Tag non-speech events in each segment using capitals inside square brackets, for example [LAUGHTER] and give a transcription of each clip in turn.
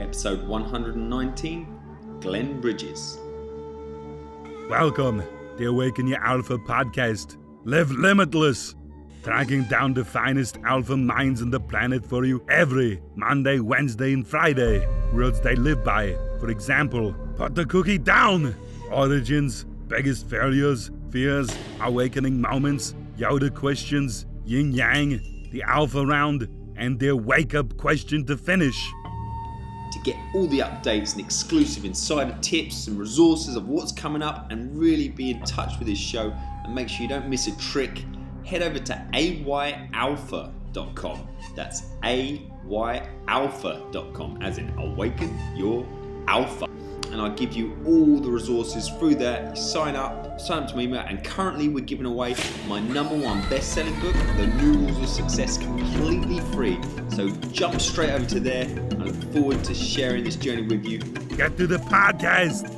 episode 119 Glenn Bridges. Welcome, the Awaken Your Alpha podcast. Live limitless, tracking down the finest alpha minds on the planet for you every Monday, Wednesday, and Friday. Words they live by. For example, put the cookie down. Origins, biggest failures, fears, awakening moments, Yoda questions, yin yang, the alpha round, and their wake up question to finish. To get all the updates and exclusive insider tips and resources of what's coming up and really be in touch with this show and make sure you don't miss a trick, head over to ayalpha.com. That's ayalpha.com, as in awaken your alpha. And I give you all the resources through there. Sign up, sign up to my email, and currently we're giving away my number one best-selling book, The New Rules of Success, completely free. So jump straight over to there. I look forward to sharing this journey with you. Get to the podcast.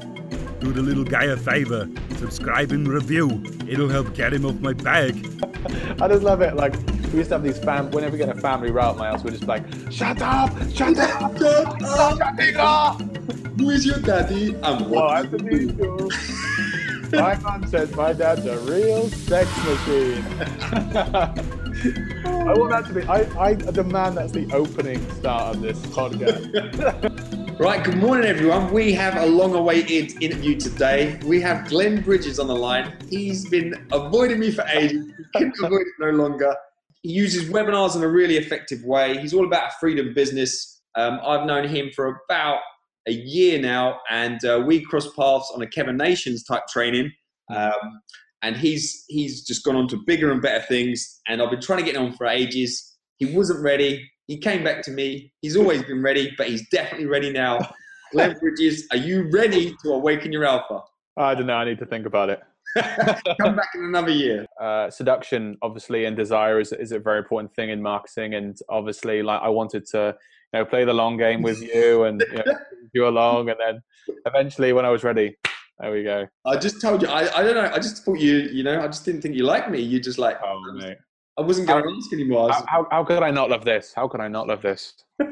Do the little guy a favor. Subscribe and review. It'll help get him off my back. I just love it. Like we used to have these fam. Whenever we get a family route at my house, we're just like, "Shut up! Shut up! Shut up! Shut it up!" Who is your daddy? And Oh, what? Anthony too. My mom says my dad's a real sex machine. [LAUGHS] I want that to be. I, I demand that's the opening start of this podcast. [LAUGHS] Right, good morning, everyone. We have a long awaited interview today. We have Glenn Bridges on the line. He's been avoiding me for ages. He couldn't avoid it no longer. He uses webinars in a really effective way. He's all about freedom business. Um, I've known him for about a year now, and uh, we crossed paths on a Kevin Nations type training. Um, and he's he's just gone on to bigger and better things. And I've been trying to get him on for ages. He wasn't ready. He came back to me. He's always been ready, but he's definitely ready now. [LAUGHS] Glenn Bridges, are you ready to awaken your alpha? I don't know. I need to think about it. [LAUGHS] Come back in another year. Uh, seduction, obviously, and desire is, is a very important thing in marketing. And obviously, like I wanted to, you know, play the long game with [LAUGHS] you and you, know, you along, and then eventually, when I was ready, there we go. I just told you. I, I don't know. I just thought you. You know. I just didn't think you liked me. You just like. Oh, mate. I wasn't going to ask anymore. Was- How, how, how could I not love this? How could I not love this? [LAUGHS]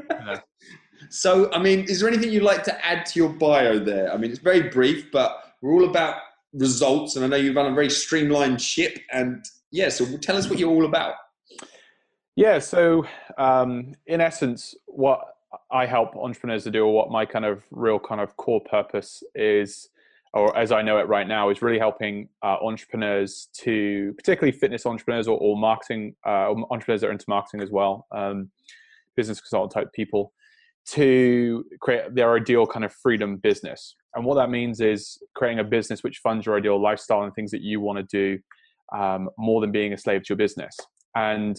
So, I mean, is there anything you'd like to add to your bio there? I mean, it's very brief, but we're all about results, and I know you run a very streamlined ship. And yeah, so tell us what you're all about. Yeah. So, um, in essence, what I help entrepreneurs to do, or what my kind of real kind of core purpose is, or as I know it right now, is really helping uh, entrepreneurs to, particularly fitness entrepreneurs or, or marketing uh, entrepreneurs that are into marketing as well, um, business consultant type people, to create their ideal kind of freedom business. And what that means is creating a business which funds your ideal lifestyle and things that you want to do um, more than being a slave to your business. And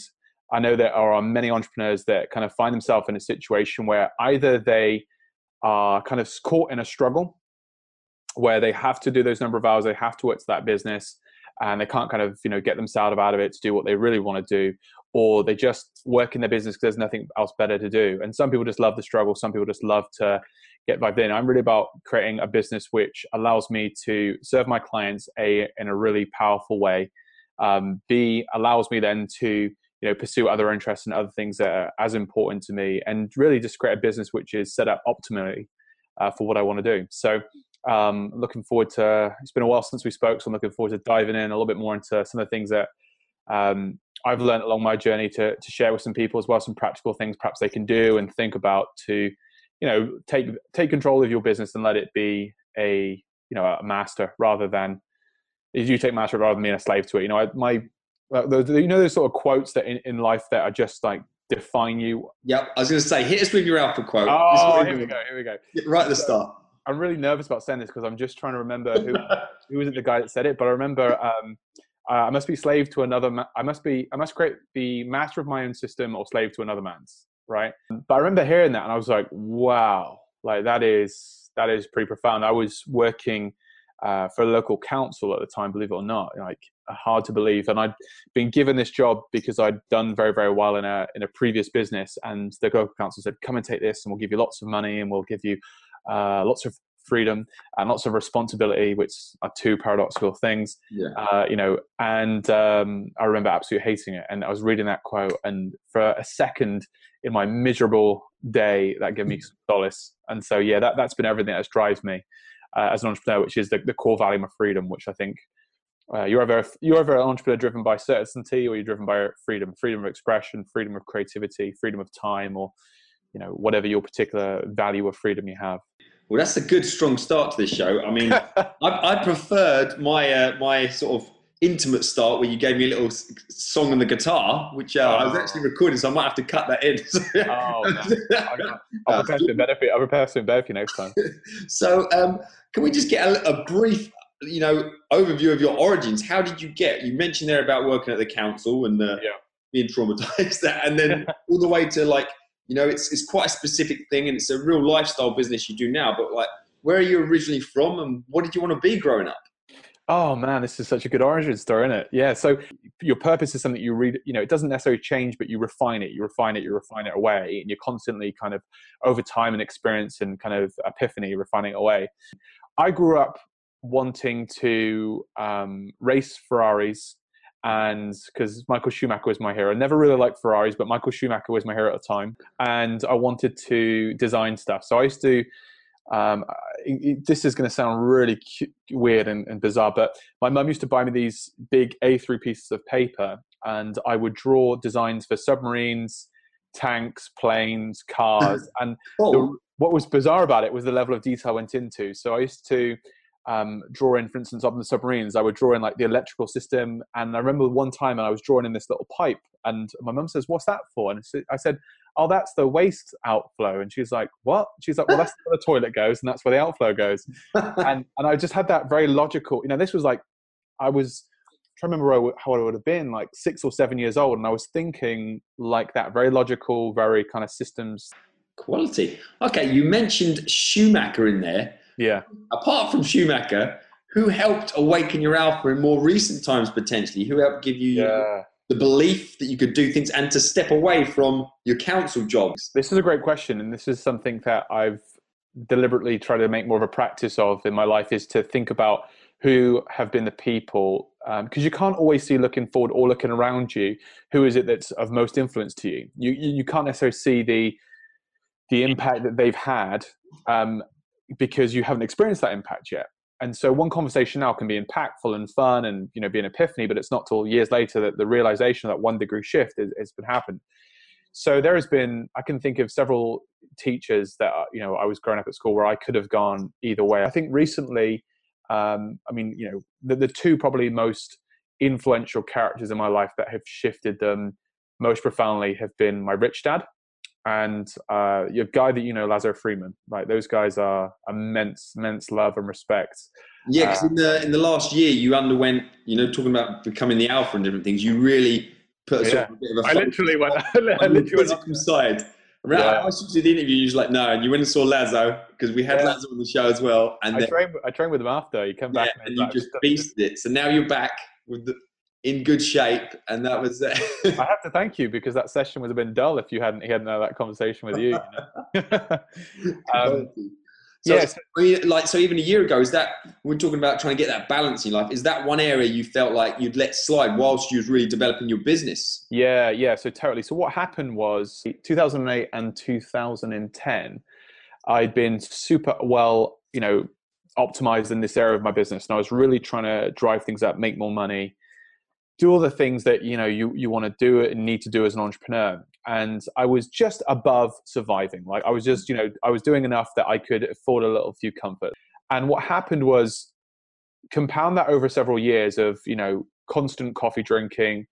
I know there are many entrepreneurs that kind of find themselves in a situation where either they are kind of caught in a struggle where they have to do those number of hours, they have to work to that business, and they can't kind of you know get themselves out of it to do what they really want to do, or they just work in their business because there's nothing else better to do. And some people just love the struggle, some people just love to get vibed in. I'm really about creating a business which allows me to serve my clients a in a really powerful way. Um, B allows me then to you know pursue other interests and other things that are as important to me and really just create a business which is set up optimally uh, for what i want to do so um, looking forward to it's been a while since we spoke so i'm looking forward to diving in a little bit more into some of the things that um, i've learned along my journey to, to share with some people as well some practical things perhaps they can do and think about to you know take take control of your business and let it be a you know a master rather than you take master rather than being a slave to it you know I, my you know those sort of quotes that in, in life that are just like define you. Yep, I was going to say, hit us with your alpha quote. Oh, here we go. Here we go. Right at the start. I'm really nervous about saying this because I'm just trying to remember who [LAUGHS] who was it the guy that said it. But I remember um, uh, I must be slave to another. Ma- I must be. I must create the master of my own system or slave to another man's. Right. But I remember hearing that and I was like, wow, like that is that is pretty profound. I was working uh, for a local council at the time, believe it or not. Like hard to believe, and I'd been given this job because I'd done very very well in a in a previous business, and the local council said, "Come and take this, and we'll give you lots of money, and we'll give you uh, lots of freedom and lots of responsibility, which are two paradoxical things." Yeah. uh, you know, and um, I remember absolutely hating it. And I was reading that quote, and for a second in my miserable day that give me mm. solace. And so, yeah, that, that's been everything that drives me uh, as an entrepreneur, which is the, the core value of freedom, which I think uh, you're either you're either an entrepreneur driven by certainty or you're driven by freedom, freedom of expression, freedom of creativity, freedom of time, or you know whatever your particular value of freedom you have. Well, that's a good strong start to this show. I mean, [LAUGHS] I, I, preferred my uh, my sort of intimate start where you gave me a little song on the guitar, which uh, oh. I was actually recording, so I might have to cut that in. [LAUGHS] oh, no. I'll prepare some benefit. I'll prepare some benefit next time. [LAUGHS] so, um, can we just get a, a, brief, you know, overview of your origins? How did you get? You mentioned there about working at the council and uh, yeah. being traumatized, [LAUGHS] and then all the way to like, you know, it's it's quite a specific thing, and it's a real lifestyle business you do now. But like, where are you originally from, and what did you want to be growing up? Oh man, this is such a good origin story, isn't it? Yeah. So your purpose is something you read. You know, it doesn't necessarily change, but you refine it. You refine it. You refine it away, and you're constantly kind of over time and experience and kind of epiphany, refining it away. I grew up wanting to um, race Ferraris, and because Michael Schumacher was my hero. I never really liked Ferraris, but Michael Schumacher was my hero at the time, and I wanted to design stuff. So I used to um, it, this is going to sound really cute, weird and, and, bizarre, but my mum used to buy me these big A3 pieces of paper, and I would draw designs for submarines, tanks, planes, cars. [LAUGHS] And oh. the, what was bizarre about it was the level of detail I went into. So I used to um, draw in, for instance, on the submarines, I would draw in like the electrical system. And I remember one time I was drawing in this little pipe, and my mum says, "What's that for?" And I said, "Oh, that's the waste outflow." And she's like, "What?" She's like, "Well, that's where the [LAUGHS] toilet goes, and that's where the outflow goes." and and I just had that very logical. You know, this was like I was trying to remember how I would have been, like six or seven years old, and I was thinking like that, very logical, very kind of systems. Quality. Okay, you mentioned Schumacher in there. Yeah. Apart from Schumacher, who helped awaken your alpha in more recent times potentially? Who helped give you yeah. The belief that you could do things and to step away from your council jobs? This is a great question, and this is something that I've deliberately tried to make more of a practice of in my life is to think about who have been the people because um, you can't always see looking forward or looking around you who is it that's of most influence to you you you can't necessarily see the the impact that they've had um, because you haven't experienced that impact yet. And so one conversation now can be impactful and fun and you know be an epiphany, but it's not till years later that the realization that one degree shift has, has been happened. So there has been I can think of several teachers that you know I was growing up at school where I could have gone either way. I think recently, um, I mean you know the, the two probably most influential characters in my life that have shifted them most profoundly have been my rich dad and uh, your guy that you know, Lazo Freeman, right? Those guys are immense, immense love and respect. Yeah, because uh, in the in the last year, you underwent, you know, talking about becoming the alpha and different things. You really put yeah. sort of a bit of a. I literally went. [LAUGHS] I literally went side. Right, yeah. I asked you to the interview. You was like, no, and you went and saw Lazo because we had yeah. Lazo on the show as well. And I then, trained. I trained with him after. You come back yeah, and, and you like, just [LAUGHS] beasted it. So now you're back with the in good shape, and that was it. I have to thank you because that session would have been dull if you hadn't he hadn't had that conversation with you. you know? [LAUGHS] um, so yes, like so. Even a year ago, is that we're talking about trying to get that balance in life? Is that one area you felt like you'd let slide whilst you was really developing your business? Yeah, yeah. So totally. So what happened was 2008 and 2010. I'd been super well, you know, optimized in this area of my business, and I was really trying to drive things up, make more money, do all the things that you know you you want to do and need to do as an entrepreneur. And i was just above surviving. Like i was just you know i was doing enough that i could afford a little few comfort and what happened was compound that over several years of you know constant coffee drinking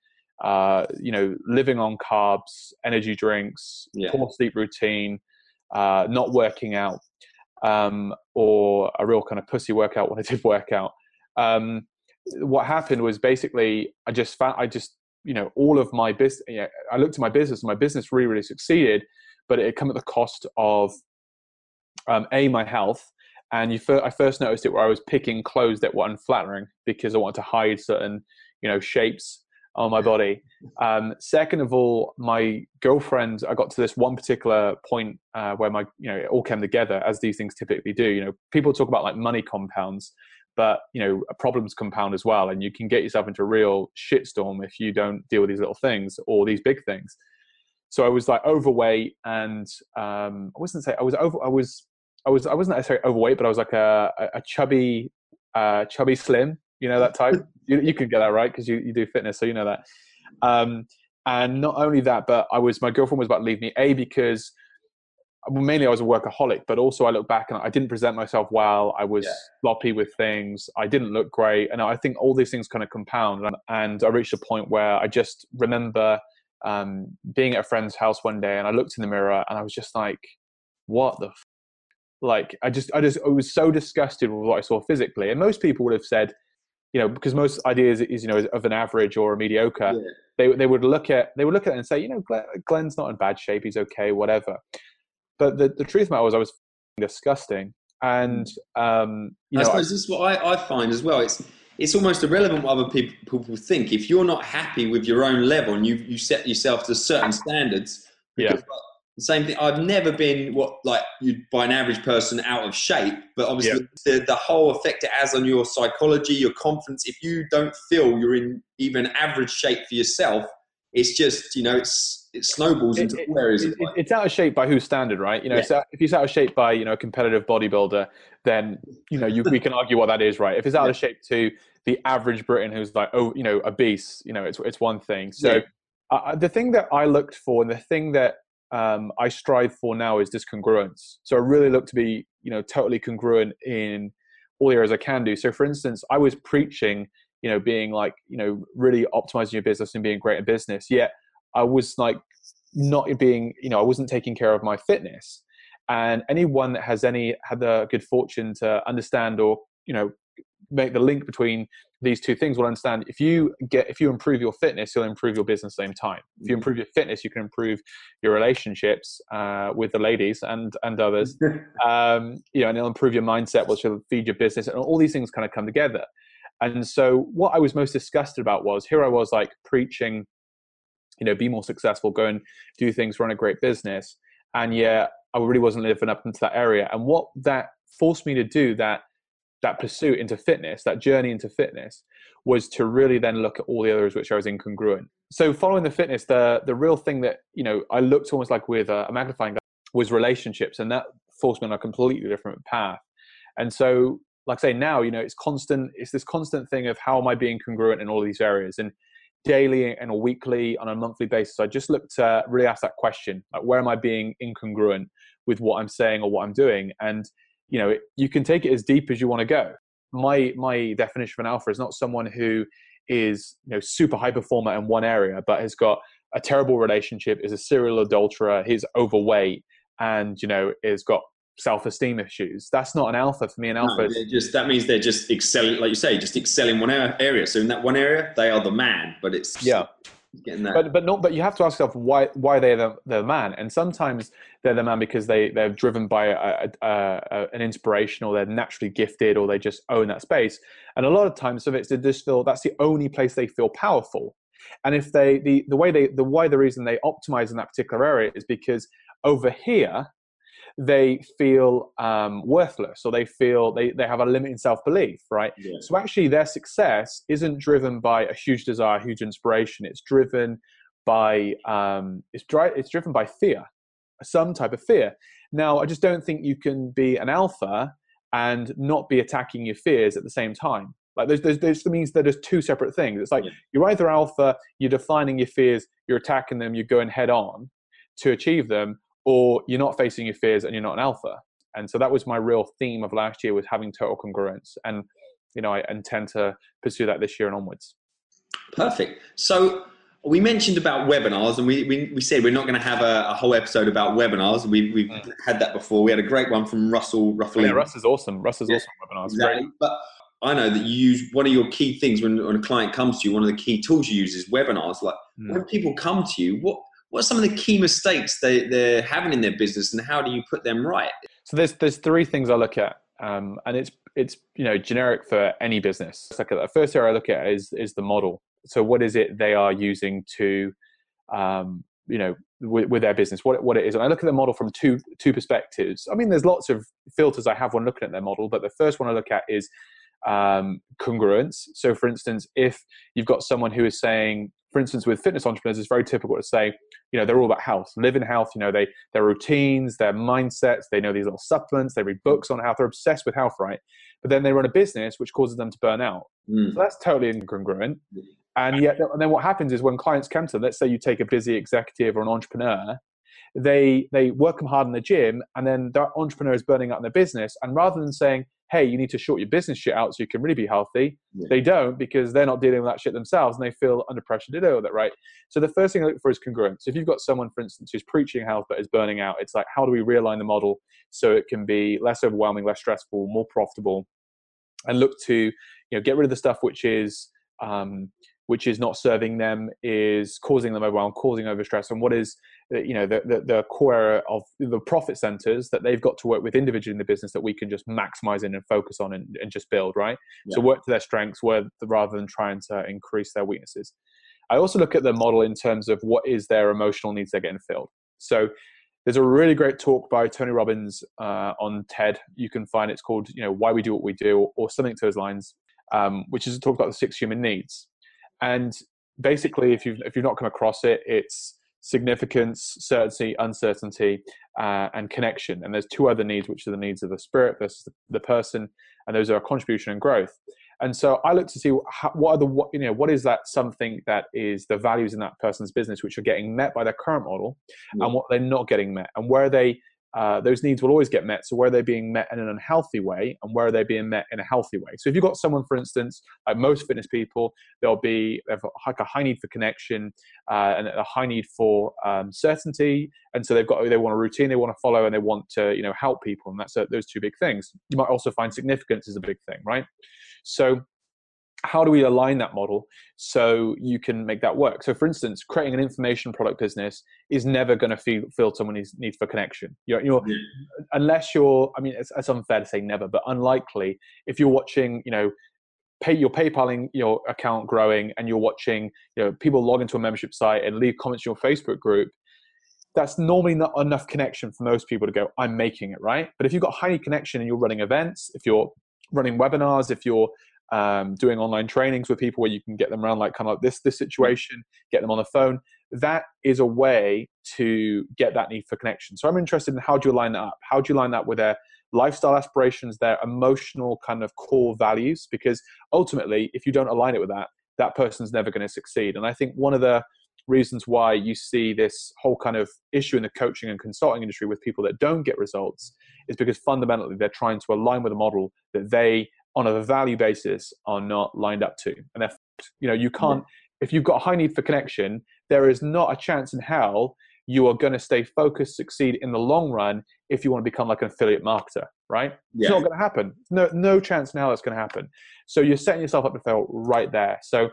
uh, you know living on carbs energy drinks yeah. poor sleep routine uh, not working out um, or a real kind of pussy workout when i did work out. Um, what happened was basically I just found I just you know all of my business. You know, I looked at my business, and my business really really succeeded, but it had come at the cost of um, a my health. And you fir- I first noticed it where I was picking clothes that were unflattering because I wanted to hide certain you know shapes on my body. Um, second of all, my girlfriend, I got to this one particular point uh, where my, you know, it all came together as these things typically do. You know, people talk about like money compounds but you know problems compound as well and you can get yourself into a real shitstorm if you don't deal with these little things or these big things so I was like overweight, and um, I wasn't say I was over. I was I was I wasn't necessarily overweight, but I was like a, a chubby, uh, chubby slim. You know that type. [LAUGHS] you, you can get that right because you, you do fitness, so you know that. Um, and not only that, but I was my girlfriend was about to leave me. A because mainly I was a workaholic, but also I look back and I didn't present myself well. I was yeah. sloppy with things. I didn't look great, and I think all these things kind of compound. And, I reached a point where I just remember um, being at a friend's house one day, and I looked in the mirror, and I was just like, "What the." F-? Like I just, I just, I was so disgusted with what I saw physically, and most people would have said, you know, because most ideas is, you know, of an average or a mediocre, yeah. they they would look at they would look at it and say, you know, Glenn's not in bad shape, he's okay, whatever. But the, the truth matter was I was disgusting. And mm. um, you I know, suppose this is what I, I find as well. It's it's almost irrelevant what other people, people think. If you're not happy with your own level and you you set yourself to certain standards, yeah. the same thing. I've never been what like you by an average person out of shape, but obviously yeah. the the whole effect it has on your psychology, your confidence. If you don't feel you're in even average shape for yourself, it's just you know it's it snowballs into it, areas. It, it, it's out of shape by whose standard, right? You know, yeah. so if it's out of shape by you know a competitive bodybuilder, then you know you, we can argue what that is, right? If it's out yeah. of shape to the average Briton who's like oh you know obese, you know it's it's one thing. So yeah. uh, the thing that I looked for and the thing that um, I strive for now is this congruence. So I really look to be you know totally congruent in all the areas I can do. So for instance, I was preaching you know being like you know really optimizing your business and being great in business, yet I was like not being, you know, I wasn't taking care of my fitness. And anyone that has any had the good fortune to understand or you know make the link between these two things will understand if you get if you improve your fitness you'll improve your business at the same time if you mm. improve your fitness you can improve your relationships uh, with the ladies and and others [LAUGHS] um, you know and it'll improve your mindset which will feed your business and all these things kind of come together and so what i was most disgusted about was here i was like preaching you know, be more successful, go and do things, run a great business. And yet I really wasn't living up into that area. And what that forced me to do, that that pursuit into fitness, that journey into fitness, was to really then look at all the others which I was incongruent. So following the fitness, the the real thing that you know I looked almost like with a, a magnifying glass was relationships, and that forced me on a completely different path. And so, like I say, now you know it's constant. It's this constant thing of how am I being congruent in all these areas, and daily and a weekly on a monthly basis. I just look to uh, really ask that question like where am i being incongruent with what i'm saying or what i'm doing? And you know you can take it as deep as you want to go. My my definition of an alpha is not someone who is you know super high performer in one area but has got a terrible relationship is a serial adulterer he's overweight and you know is got self-esteem issues. That's not an alpha for me. An alpha no, just that means they're just excelling, like you say, just excelling one area. So in that one area, they are the man. But it's yeah. Getting that. But but not. But you have to ask yourself why why they're the, the man. And sometimes they're the man because they they're driven by a, a, a, an inspiration, or they're naturally gifted, or they just own that space. And a lot of times, so it's they just feel that's the only place they feel powerful. And if they the the way they the why the reason they optimize in that particular area is because over here they feel um, worthless or they feel they, they have a limiting self-belief right? Yeah. so actually their success isn't driven by a huge desire huge inspiration. It's driven by um, it's, dri- it's driven by fear some type of fear. Now i just don't think you can be an alpha and not be attacking your fears at the same time. Like there's, there's, there's means that there's two separate things. It's like yeah. you're either alpha you're defining your fears you're attacking them you're going head on to achieve them or you're not facing your fears and you're not an alpha. And so that was my real theme of last year was having total congruence. And, you know, I intend to pursue that this year and onwards. Perfect. So we mentioned about webinars and we, we, we said we're not going to have a, a, whole episode about webinars. We, we've mm. had that before. We had a great one from Russell Ruffling. Yeah, Russ is awesome. Russ is yeah, awesome webinars. Exactly. Great. But I know that you use one of your key things when, when a client comes to you, one of the key tools you use is webinars. Like mm. when people come to you, what what are some of the key mistakes they, they're having in their business and how do you put them right? So there's there's three things I look at, um, and it's it's you know generic for any business. Like the first area I look at is is the model. So what is it they are using to, um, you know, with, with, their business, what what it is, and I look at the model from two two perspectives. I mean, there's lots of filters I have when looking at their model, but the first one I look at is um, congruence. So, for instance, if you've got someone who is saying, for instance, with fitness entrepreneurs, it's very typical to say, you know, they're all about health, live in health. You know, they their routines, their mindsets. They know these little supplements. They read books on health. They're obsessed with health, right? But then they run a business which causes them to burn out. Mm. So that's totally incongruent. And yet, and then what happens is when clients come to, them, let's say you take a busy executive or an entrepreneur, they they work them hard in the gym, and then that entrepreneur is burning out in their business. And rather than saying, "Hey, you need to short your business shit out so you can really be healthy," Yeah. they don't because they're not dealing with that shit themselves, and they feel under pressure to deal with it. Right. So the first thing I look for is congruence. If you've got someone, for instance, who's preaching health but is burning out, it's like how do we realign the model so it can be less overwhelming, less stressful, more profitable, and look to you know get rid of the stuff which is um, which is not serving them, is causing them overwhelm, causing overstress, and what is uh, you know the, the, the core area of the profit centers that they've got to work with individually in the business that we can just maximize in and focus on and, and just build right. So work to their strengths where, rather than trying to increase their weaknesses. I also look at the model in terms of what is their emotional needs they're getting filled. So there's a really great talk by Tony Robbins uh, on TED. You can find it's called you know why we do what we do or something to those lines, um, which is a talk about the six human needs. And basically, if you've if you've not come across it, it's significance, certainty, uncertainty, uh, and connection. And there's two other needs, which are the needs of the spirit versus the, the person, and those are contribution and growth. And so I look to see how, what are the what, you know what is that something that is the values in that person's business which are getting met by their current model, Yeah. and what they're not getting met, and where they uh, those needs will always get met. So where are they being met in an unhealthy way, and where are they being met in a healthy way? So if you've got someone, for instance, like most fitness people, there'll be they have like a high need for connection uh, and a high need for um, certainty, and so they've got they want a routine they want to follow, and they want to you know help people, and that's uh, those two big things. You might also find significance is a big thing, right? So how do we align that model so you can make that work? So for instance creating an information product business is never going to feel, fill someone's need for connection. You're, you're Yeah. unless you're i mean it's, it's unfair to say never but unlikely if you're watching you know pay your paypaling your account growing and you're watching you know people log into a membership site and leave comments in your facebook group that's normally not enough connection for most people to go i'm making it right? But if you've got high connection and you're running events if you're running webinars if you're um, doing online trainings with people where you can get them around like kind of like this this situation get them on the phone. That is a way to get that need for connection. So i'm interested in how do you line that up? How do you line that with their lifestyle aspirations their emotional kind of core values? Because ultimately if you don't align it with that that person's never going to succeed. And i think one of the reasons why you see this whole kind of issue in the coaching and consulting industry with people that don't get results is because fundamentally they're trying to align with a model that they on a value basis are not lined up to and they're you know you can't if you've got a high need for connection there is not a chance in hell you are going to stay focused succeed in the long run if you want to become like an affiliate marketer right? It's not going to happen. No no chance in hell that's going to happen. So you're setting yourself up to fail right there. So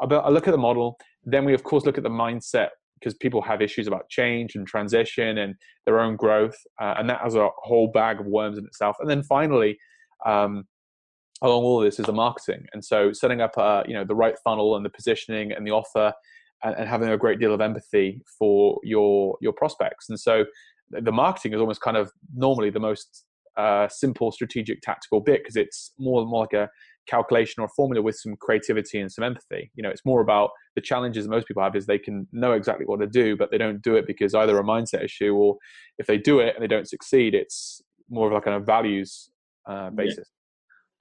I I look at the model then we of course look at the mindset because people have issues about change and transition and their own growth uh, and that has a whole bag of worms in itself. And then finally um, along all of this is the marketing. And so setting up uh, you know the right funnel and the positioning and the offer and, and having a great deal of empathy for your your prospects. And so the marketing is almost kind of normally the most uh, simple strategic tactical bit because it's more more like a calculation or a formula with some creativity and some empathy. You know it's more about the challenges most people have is they can know exactly what to do but they don't do it because either a mindset issue or if they do it and they don't succeed it's more of like a values uh, basis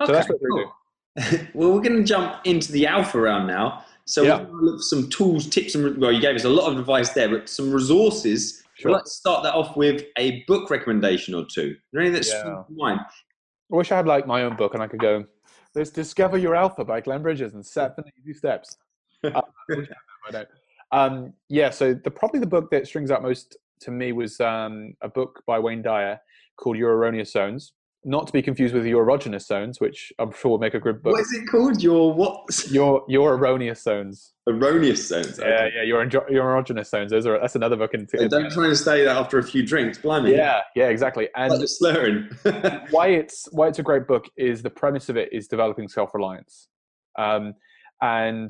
so that's what we do cool. [LAUGHS] well, we're going to jump into the alpha round now. So Yeah. we're look for some tools, tips, and well, you gave us a lot of advice there, but some resources. Sure. Let's start that off with a book recommendation or two. Is there any that's Yeah. sprung? I wish I had like my own book and I could go, let's discover your alpha by Glenn Bridges and seven easy steps. [LAUGHS] Uh, I wish I had that, but I don't. Um, yeah, so the probably the book that strings out most to me was um, a book by Wayne Dyer called Your Erroneous Zones. Not to be confused with Your Erogenous Zones, which I'm sure will make a good book. What is it called? Your what? Your Your Erroneous Zones. Erroneous zones. Yeah, yeah, Your Your Erogenous Zones. Those are that's another book in. Okay. Don't try and say that after a few drinks, blimey. yeah, yeah, exactly. And Like the slurring. [LAUGHS] why it's why it's a great book is the premise of it is developing self-reliance um, and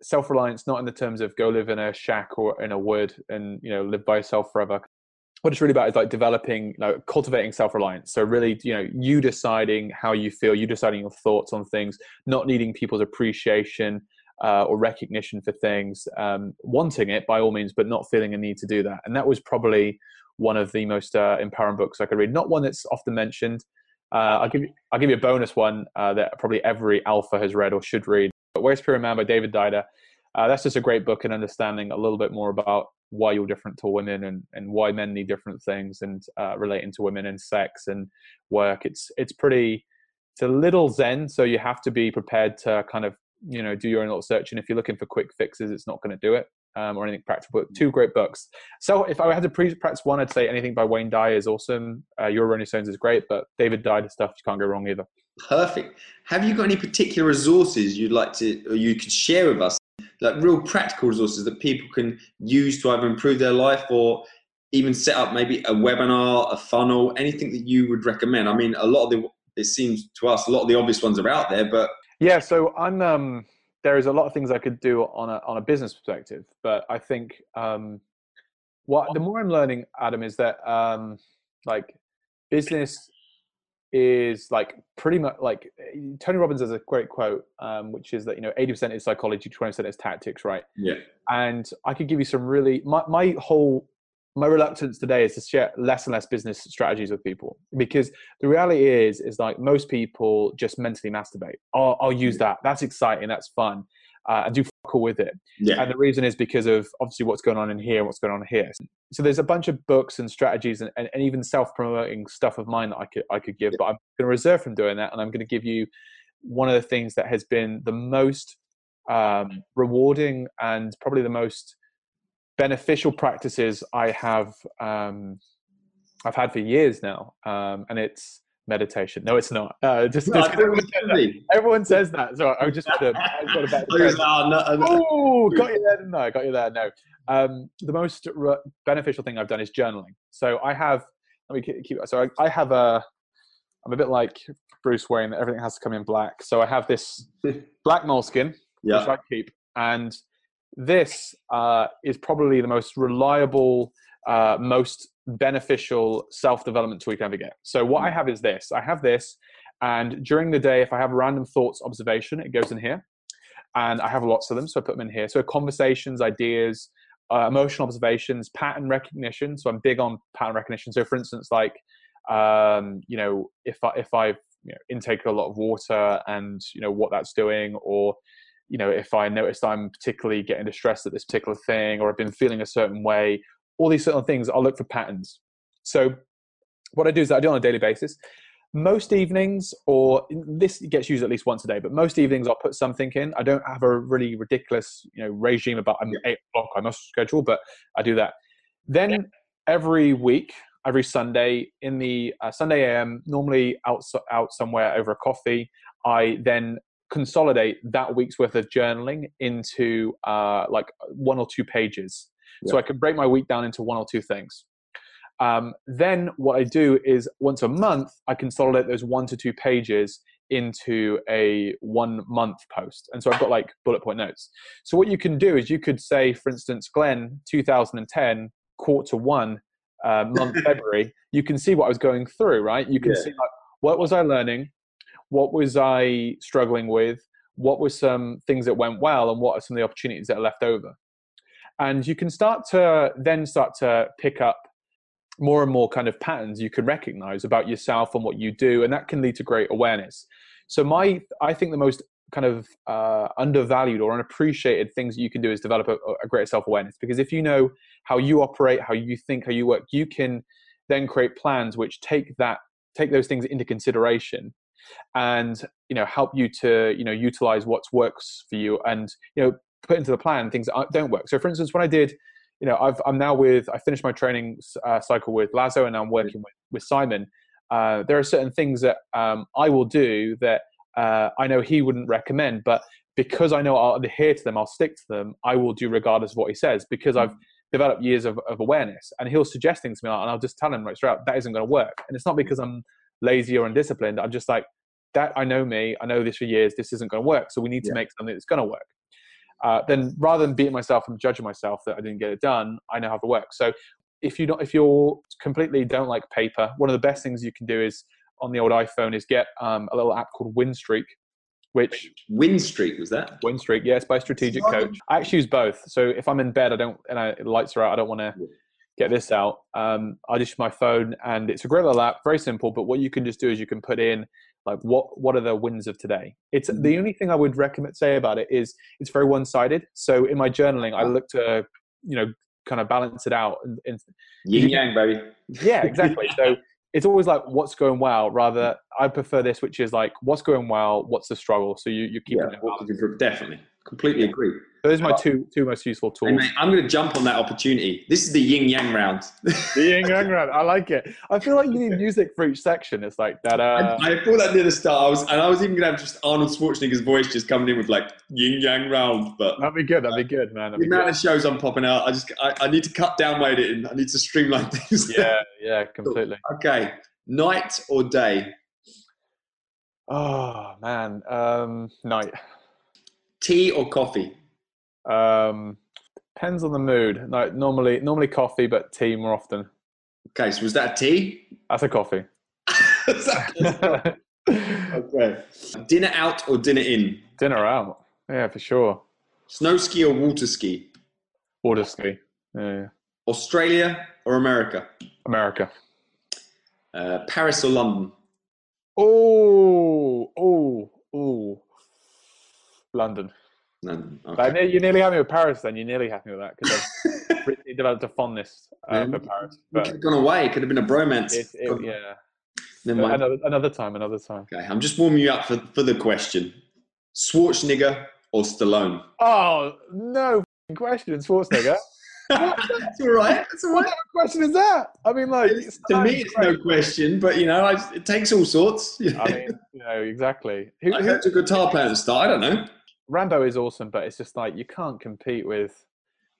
self-reliance not in the terms of go live in a shack or in a wood and you know live by yourself forever what it's really about is like developing like cultivating self-reliance so really you know you deciding how you feel you deciding your thoughts on things not needing people's appreciation uh, or recognition for things, um, wanting it by all means, but not feeling a need to do that. And that was probably one of the most uh, empowering books I could read. Not one that's often mentioned. Uh, I'll give you I'll give you a bonus one uh, that probably every alpha has read or should read. But Where's Man by David Deida. Uh, that's just a great book in understanding a little bit more about why you're different to women and, and why men need different things and uh, relating to women and sex and work. It's it's pretty it's a little zen, so you have to be prepared to kind of you know do your own little search. And if you're looking for quick fixes, it's not going to do it um, or anything practical. Two great books. So if I had to pre- practice one, I'd say anything by Wayne Dyer is awesome. Uh, Your Erroneous Zones is great, but David Deida stuff you can't go wrong either. Perfect. Have you got any particular resources you'd like to, or you could share with us, like real practical resources that people can use to either improve their life or even set up maybe a webinar, a funnel, anything that you would recommend? I mean, a lot of the, it seems to us, a lot of the obvious ones are out there, but yeah. So I'm um, there is a lot of things I could do on a on a business perspective, but I think um, what the more I'm learning, Adam, is that um, like business is like pretty much like Tony Robbins has a great quote, um, which is that you know 80% is psychology, 20% is tactics, right? Yeah. And I could give you some really my my whole my reluctance today is to share less and less business strategies with people because the reality is is like most people just mentally masturbate. Oh, i'll use that. That's exciting. That's fun uh, and do fuck all with it. Yeah. and the reason is because of obviously what's going on in here what's going on here. So there's a bunch of books and strategies and, and, and even self-promoting stuff of mine that i could i could give but i'm going to reserve from doing that and i'm going to give you one of the things that has been the most um, rewarding and probably the most beneficial practices I have um, I've had for years now, um, and it's meditation. No, it's not. Uh, just, no, just everyone, says that. everyone, says that. So I just got to. got a oh, got you there. No, got you there. No. Um, the most re- beneficial thing I've done is journaling. So I have. Let me keep. So I, I have a. I'm a bit like Bruce Wayne. that Everything has to come in black. So I have this [LAUGHS] black Moleskine, yeah. which I keep, and this uh, is probably the most reliable, uh, most beneficial self development tool you can ever get. So, what I have is this I have this, and during the day, if I have random thoughts, observation, it goes in here. And I have lots of them, so I put them in here. So, conversations, ideas, uh, emotional observations, pattern recognition. So, I'm big on pattern recognition. So, for instance, like, um, you know, if I, if I've you know, intake a lot of water and you know what that's doing, or you know, if I noticed I'm particularly getting distressed at this particular thing or I've been feeling a certain way, all these certain things, I'll look for patterns. So what I do is I do on a daily basis. Most evenings, or this gets used at least once a day, but most evenings I'll put something in. I don't have a really ridiculous, you know, regime about I'm eight o'clock I must schedule, but I do that. Then every week, every Sunday in the uh, Sunday AM, normally out out somewhere over a coffee, I then consolidate that week's worth of journaling into uh, like one or two pages. Yeah. So I can break my week down into one or two things. Um, then what I do is once a month, I consolidate those one to two pages into a one month post. And so I've got like bullet point notes. So what you can do is you could say, for instance, Glenn, 2010, quarter one, uh, month [LAUGHS] February, you can see what I was going through, right? You can yeah. see like, what was I learning? what was I struggling with? What were some things that went well, and what are some of the opportunities that are left over? And you can start to then start to pick up more and more kind of patterns you can recognize about yourself and what you do, and that can lead to great awareness. So my, I think the most kind of uh, undervalued or unappreciated things that you can do is develop a, a greater self-awareness because if you know how you operate how you think how you work you can then create plans which take that take those things into consideration and you know help you to you know utilize what works for you and you know put into the plan things that don't work so for instance when i did you know i am now with i finished my training uh, cycle with lazo and i'm working with, with simon uh, there are certain things that um, i will do that uh, i know he wouldn't recommend but because i know i'll adhere to them i'll stick to them i will do regardless of what he says because i've developed years of, of awareness and he'll suggest things to me and i'll just tell him right straight out that isn't going to work and it's not because i'm lazy or undisciplined. I'm just like, that I know me, I know this for years, this isn't going to work. So we need to yeah. make something that's going to work. Uh, then rather than beating myself and judging myself that I didn't get it done, I know how to work. So if you don't, if you're completely don't like paper, one of the best things you can do is on the old iPhone is get um, a little app called Winstreak. which Win streak was that? win streak, yes, by Strategic Coach. I actually use both. So if I'm in bed, I don't, and I, the lights are out, I don't want to get this out. Um, I just use my phone, and it's a great little app, very simple. But what you can just do is you can put in like what what are the wins of today. It's Mhm. the only thing I would recommend say about it is it's very one sided. So in my journaling, I look to you know kind of balance it out and, and Yin yang, baby. [LAUGHS] yeah, exactly. so it's always like what's going well. Rather, I prefer this, which is like what's going well, what's the struggle. So you you keep Yeah, it. what could improve? definitely. Completely agree. Those are my two two most useful Hey, tools. mate, I'm going to jump on that opportunity. This is the yin yang round. The yin yang round. I like it. I feel like you need [LAUGHS] music for each section. It's like that. Uh, I, I thought that near the start. I was, and I was even going to have just Arnold Schwarzenegger's voice just coming in with like yin yang round. But that'd be good. That'd be good, man. the That'd be amount good. of shows I'm popping out, I just I, I need to cut down my editing. I need to streamline [LAUGHS] things. Yeah, yeah, completely. okay. Night or day? Oh man, um, night. Tea or coffee? Um, depends on the mood. Like normally, normally coffee, but tea more often. Okay, so was that a tea? That's a coffee. [LAUGHS] [LAUGHS] okay. Dinner out or dinner in? Dinner out. Yeah, for sure. Snow ski or water ski? Water ski. Yeah. Australia or America? America. Uh, Paris or London? Oh, oh, oh. London. But Okay. you nearly had me with Paris then. You nearly had me with that because I've [LAUGHS] really developed a fondness uh, for Paris. But could have gone away. It could have been a bromance. it, it, yeah. Never mind. Another, another time, another time. Okay, I'm just warming you up for, for the question. Schwarzenegger or Stallone? Oh, no question, Schwarzenegger. [LAUGHS] That's all right. It's all what kind of question is that? I mean, like, It's- to me, it's no question, but you know, I, it takes all sorts. I mean, you know, exactly. [LAUGHS] Who, I who, heard a guitar player at the start. I don't know. Rambo is awesome, but it's just like you can't compete with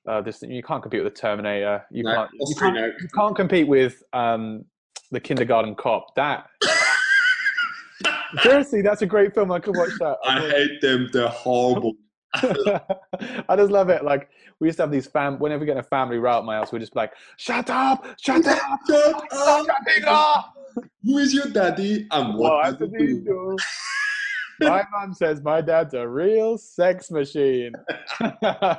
uh, this. You can't compete with the Terminator. You No, can't. You can't, you can't compete with um, the Kindergarten Cop. That [LAUGHS] seriously, that's a great film. I could watch that. I hate them. They're horrible. [LAUGHS] I just love it. Like we used to have these fam. Whenever we get a family route at my house, we just be like, "Shut up! Shut up! Shut up. Shutting up!" Who is your daddy and what What does does he he do? My mom says my dad's a real sex machine. [LAUGHS] I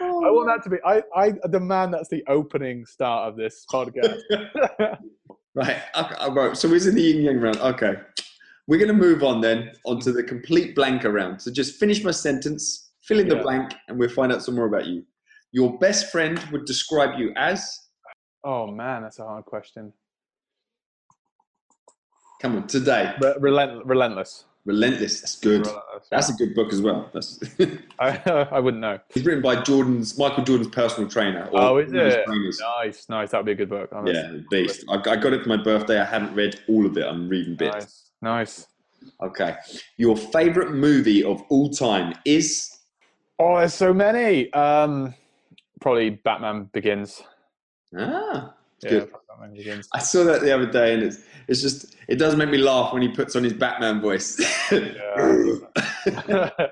want that to be. I, I demand that's the opening start of this podcast. [LAUGHS] Right. Okay, uh, right. So we're in the yin yang round. Okay. We're going to move on then onto the complete blank round. So just finish my sentence, fill in the blank, and we'll find out some more about you. Your best friend would describe you as. oh man, that's a hard question. Come on, today. Re- relent- relentless. Relentless. That's good. That's a good book as well. That's [LAUGHS] I, I wouldn't know. it's written by Jordan's Michael Jordan's personal trainer. Oh, is one of his it? trainers. Nice, nice. That would be a good book. Oh, Yeah, beast. I, I got it for my birthday. I haven't read all of it. I'm reading bits. Nice, nice. Okay. Your favorite movie of all time is Oh, there's so many. Um, probably Batman Begins. ah. Yeah, Good. Batman Begins. I saw that the other day, and it's it's just it does make me laugh when he puts on his Batman voice. [LAUGHS] [LAUGHS]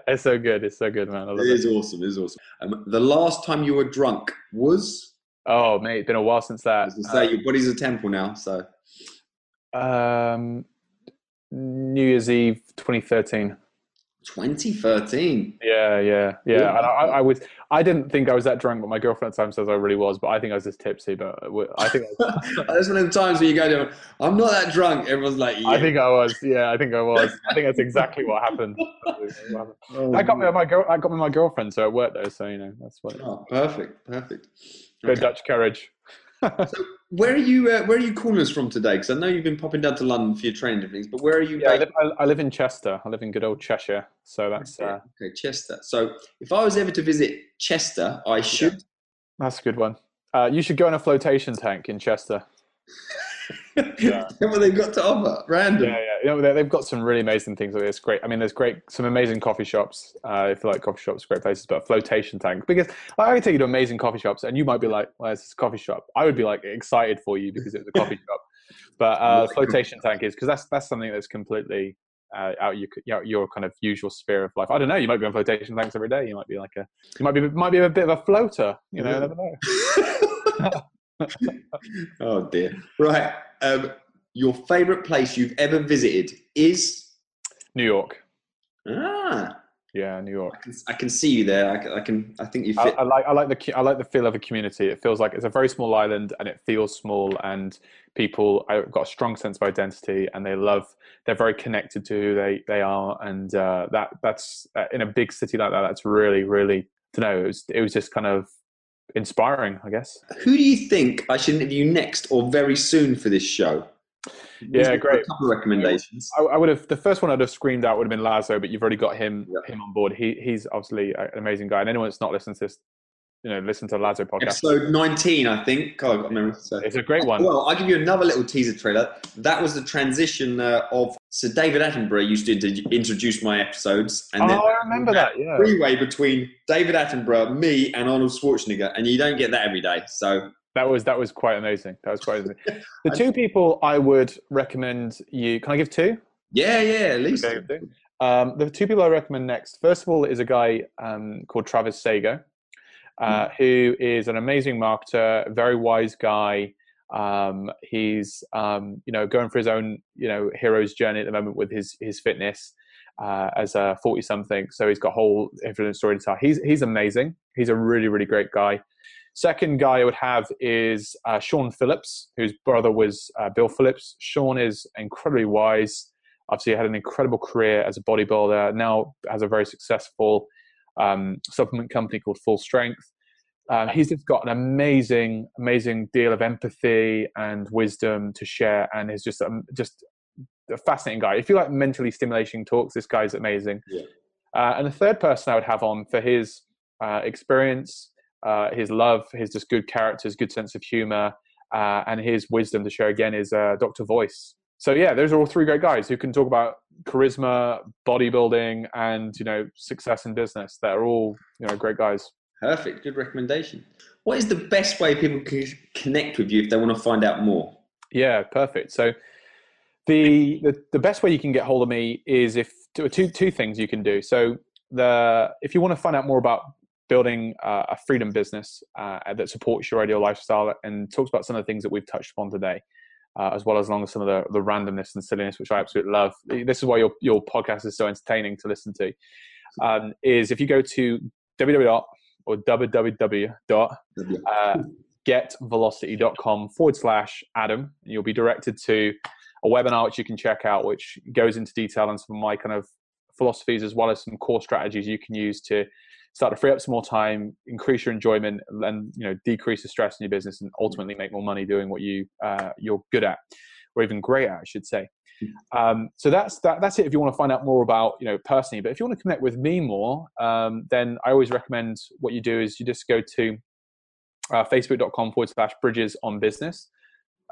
It's so good. It's so good, man. I love it it. is awesome. It is awesome. Um, the last time you were drunk was, Oh, mate, it's been a while since that. as I say, your body's a temple now. So Um, New Year's Eve 2013. 2013. Yeah, yeah, yeah. Yeah. And I, I was, I didn't think I was that drunk, but my girlfriend at the time says I really was. But I think I was just tipsy. But I think, I, was, [LAUGHS] That's one of the times where you go. I'm not that drunk. Everyone's like, yeah. I think I was. Yeah, I think I was. I think that's exactly what happened. [LAUGHS] [LAUGHS] Oh, I got me my girl. I got me my girlfriend, so it worked though. So you know, that's what. oh, perfect, perfect. Good Okay. Dutch courage. Where are you? Uh, where are you calling us from today? Because I know you've been popping down to London for your training and things. But where are you? Yeah, I live, I, I live in Chester. I live in good old Cheshire. So that's uh, okay, Chester. So if I was ever to visit Chester, I should. that's a good one. Uh, you should go in a flotation tank in Chester. [LAUGHS] Yeah. what they've got to offer. Random. Yeah, yeah. You know, they- they've got some really amazing things. Like It's great. I mean, there's great, some amazing coffee shops. Uh, if you like coffee shops, great places. But flotation tank, because like, I can take you to amazing coffee shops, and you might be like, "Well, it's this coffee shop." I would be like excited for you because it's a coffee shop. But uh, [LAUGHS] flotation tank is because that's that's something that's completely uh, out your your- your kind of usual sphere of life. I don't know. You might be on flotation tanks every day. You might be like a, you might be might be a bit of a floater. You know, Yeah. I never [LAUGHS] know. [LAUGHS] oh dear. Right. Um, your favourite place you've ever visited is New York. Ah, Yeah, New York. I can, I can see you there. I can, I can. I think you I, fit. I like I like the I like the feel of a community. It feels like it's a very small island, and it feels small, and people have got a strong sense of identity, and they love. They're very connected to who they they are, and uh, that that's uh, in a big city like that. That's really really to know. It was it was just kind of inspiring, I guess. Who do you think I should interview next or very soon for this show? Yeah, great. A couple of recommendations. I, I would have the first one I'd have screamed out would have been Lazo, but you've already got him Yeah. him on board. He he's obviously an amazing guy, and anyone that's not listened to this, you know, listen to Lazo podcast. Episode 19, I think. God, got memory. So. It's a great one. Well, I'll give you another little teaser trailer. That was the transition uh, of Sir David Attenborough used to introduce my episodes, and oh, then I remember that. Yeah. freeway between David Attenborough, me, and Arnold Schwarzenegger, and you don't get that every day. So That was that was quite amazing. That was quite amazing. [LAUGHS] The two people I would recommend you. Can I give two? yeah, yeah, at least. Okay. Um, the two people I recommend next. First of all, is a guy um, called Travis Sago, uh, who is an amazing marketer, very wise guy. Um, he's um, you know going for his own you know hero's journey at the moment with his his fitness uh, as a forty something. So he's got a whole different story to tell. He's he's amazing. He's a really really great guy. Second guy I would have is uh, Shawn Phillips, whose brother was uh, Bill Phillips. Shawn is incredibly wise. Obviously, had an incredible career as a bodybuilder. Now has a very successful um, supplement company called Full Strength. Uh, he's just got an amazing, amazing deal of empathy and wisdom to share, and is just um, just a fascinating guy. If you like mentally stimulating talks, this guy's amazing. Yeah. Uh, and the third person I would have on for his uh, experience, uh, his love, his just good character, his good sense of humor, uh, and his wisdom to share again is uh, Dr. Voice. So yeah, those are all three great guys who can talk about charisma, bodybuilding, and you know success in business. They're all you know great guys. Perfect. Good recommendation. What is the best way people can connect with you if they want to find out more? Yeah, perfect. So the the, the best way you can get hold of me is if two two two things you can do. So the if you want to find out more about building uh, a freedom business uh, that supports your ideal lifestyle and talks about some of the things that we've touched upon today, uh, as well as along with some of the, the randomness and silliness, which I absolutely love. This is why your your podcast is so entertaining to listen to. Um, is if you go to www or www dot uh, forward slash Adam. You'll be directed to a webinar which you can check out, which goes into detail on some of my kind of philosophies as well as some core strategies you can use to start to free up some more time, increase your enjoyment, and you know decrease the stress in your business, and ultimately make more money doing what you uh, you're good at, or even great at, I should say. Um, so that's that, that's it. If you want to find out more about you know personally, but if you want to connect with me more, um, then I always recommend what you do is you just go to uh, facebook.com forward slash bridges on business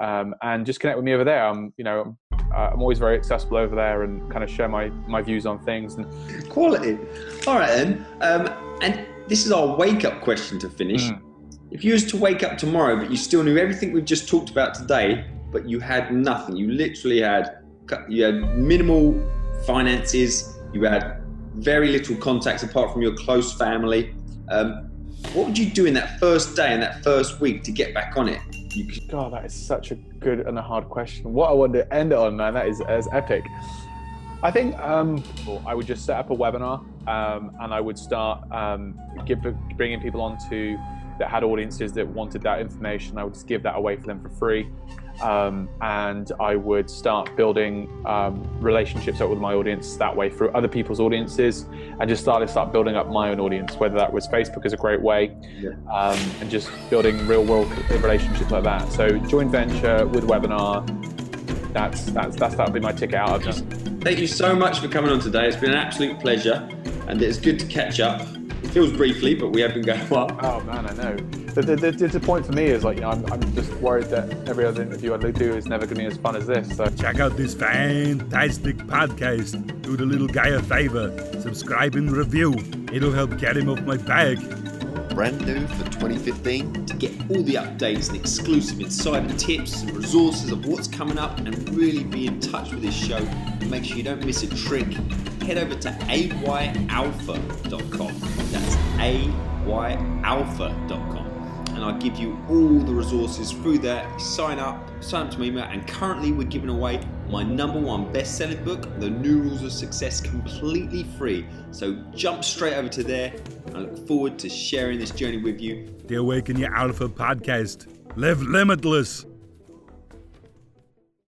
um, and just connect with me over there. I'm, you know, uh, I'm always very accessible over there and kind of share my, my views on things. And Quality. All right, then. Um, and this is our wake up question to finish. Mm. If you was to wake up tomorrow, but you still knew everything we've just talked about today, but you had nothing, you literally had you had minimal finances, you had very little contacts apart from your close family. Um, what would you do in that first day and that first week to get back on it? Could, God, that is such a good and a hard question. What I want to end it on, man, that is as epic. I think um, I would just set up a webinar um, and I would start um, give, bringing people onto that had audiences that wanted that information. I would just give that away for them for free. Um, and I would start building um, relationships up with my audience that way through other people's audiences, and just started start building up my own audience. Whether that was Facebook is a great way, Yeah. um, and just building real world relationships like that. So joint venture with webinar. That's that's that's that would be my ticket out of just Thank you so much for coming on today. It's been an absolute pleasure, and it's good to catch up. It feels briefly, but we have been going up. Oh man, I know. The, the, the, the point for me is like you know I'm, I'm just worried that every other interview I do is never going to be as fun as this. So Check out this fantastic podcast. Do the little guy a favor. Subscribe and review. It'll help get him off my back. Brand new for 2015. to get all the updates and exclusive insider tips and resources of what's coming up and really be in touch with this show make sure you don't miss a trick, head over to ayalpha.com. That's ayalpha.com. And I'll give you all the resources through there. Sign up sign up to my email. And currently, we're giving away my number one best selling book, The New Rules of Success, completely free. So jump straight over to there. I look forward to sharing this journey with you. The Awaken Your Alpha podcast. Live limitless.